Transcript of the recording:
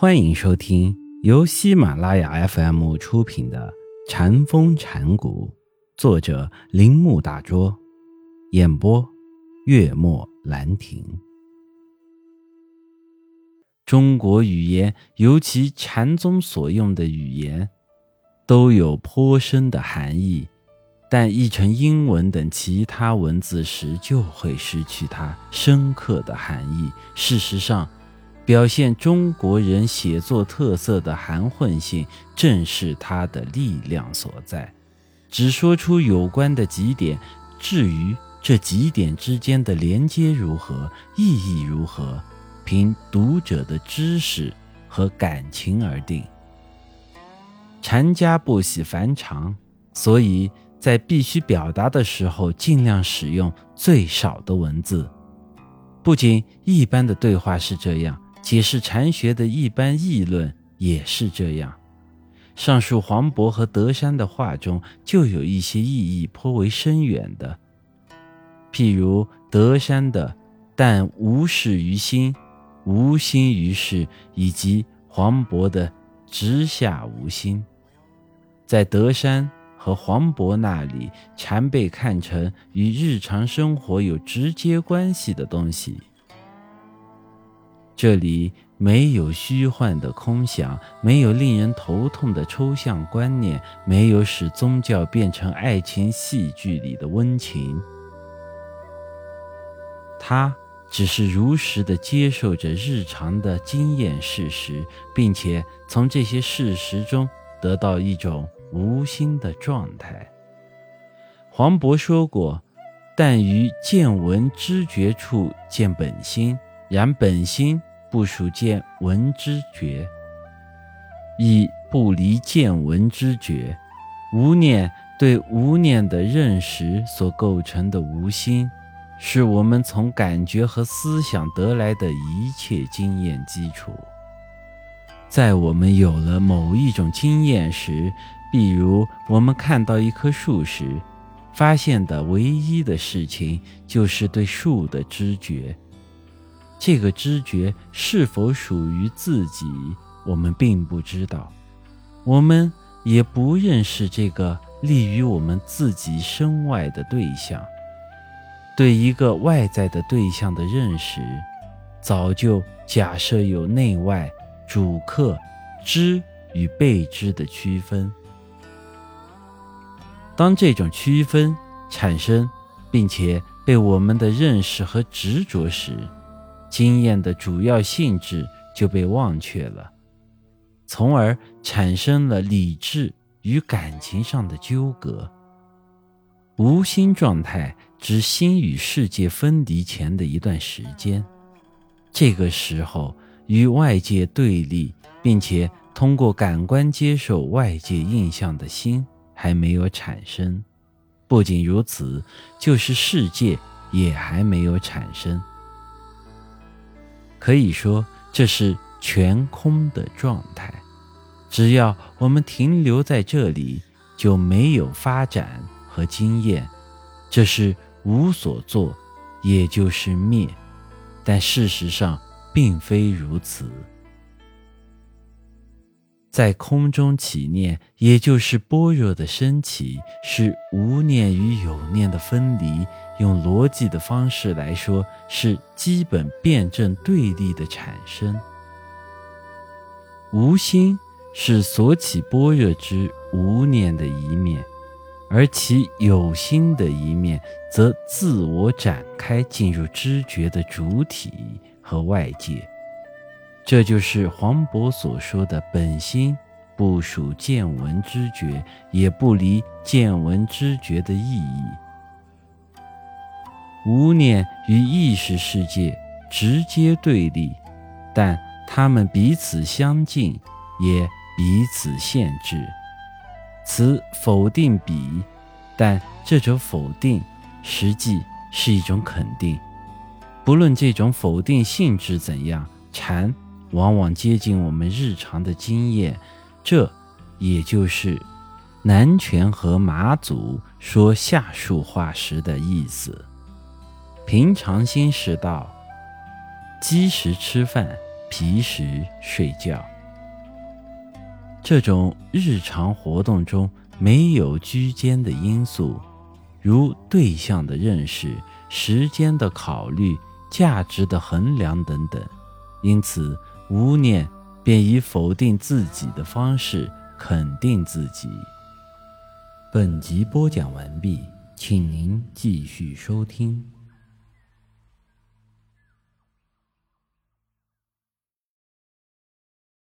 欢迎收听由喜马拉雅 FM 出品的《禅风禅谷，作者铃木大拙，演播月末兰亭。中国语言，尤其禅宗所用的语言，都有颇深的含义，但译成英文等其他文字时，就会失去它深刻的含义。事实上，表现中国人写作特色的含混性，正是它的力量所在。只说出有关的几点，至于这几点之间的连接如何、意义如何，凭读者的知识和感情而定。禅家不喜繁长，所以在必须表达的时候，尽量使用最少的文字。不仅一般的对话是这样。解释禅学的一般议论也是这样。上述黄渤和德山的话中就有一些意义颇为深远的，譬如德山的“但无事于心，无心于事”，以及黄渤的“直下无心”。在德山和黄渤那里，禅被看成与日常生活有直接关系的东西。这里没有虚幻的空想，没有令人头痛的抽象观念，没有使宗教变成爱情戏剧里的温情。他只是如实的接受着日常的经验事实，并且从这些事实中得到一种无心的状态。黄渤说过：“但于见闻知觉处见本心，然本心。”不属见闻之觉，亦不离见闻之觉。无念对无念的认识所构成的无心，是我们从感觉和思想得来的一切经验基础。在我们有了某一种经验时，比如我们看到一棵树时，发现的唯一的事情就是对树的知觉。这个知觉是否属于自己，我们并不知道，我们也不认识这个立于我们自己身外的对象。对一个外在的对象的认识，早就假设有内外、主客、知与被知的区分。当这种区分产生，并且被我们的认识和执着时，经验的主要性质就被忘却了，从而产生了理智与感情上的纠葛。无心状态指心与世界分离前的一段时间，这个时候与外界对立，并且通过感官接受外界印象的心还没有产生。不仅如此，就是世界也还没有产生。可以说，这是全空的状态。只要我们停留在这里，就没有发展和经验，这是无所作，也就是灭。但事实上并非如此。在空中起念，也就是般若的升起，是无念与有念的分离。用逻辑的方式来说，是基本辩证对立的产生。无心是所起般若之无念的一面，而其有心的一面，则自我展开，进入知觉的主体和外界。这就是黄渤所说的本心不属见闻知觉，也不离见闻知觉的意义。无念与意识世界直接对立，但他们彼此相近，也彼此限制。此否定彼，但这种否定实际是一种肯定。不论这种否定性质怎样，禅往往接近我们日常的经验。这也就是南拳和马祖说下述话时的意思。平常心是道，饥时吃饭，皮时睡觉。这种日常活动中没有居间的因素，如对象的认识、时间的考虑、价值的衡量等等，因此无念便以否定自己的方式肯定自己。本集播讲完毕，请您继续收听。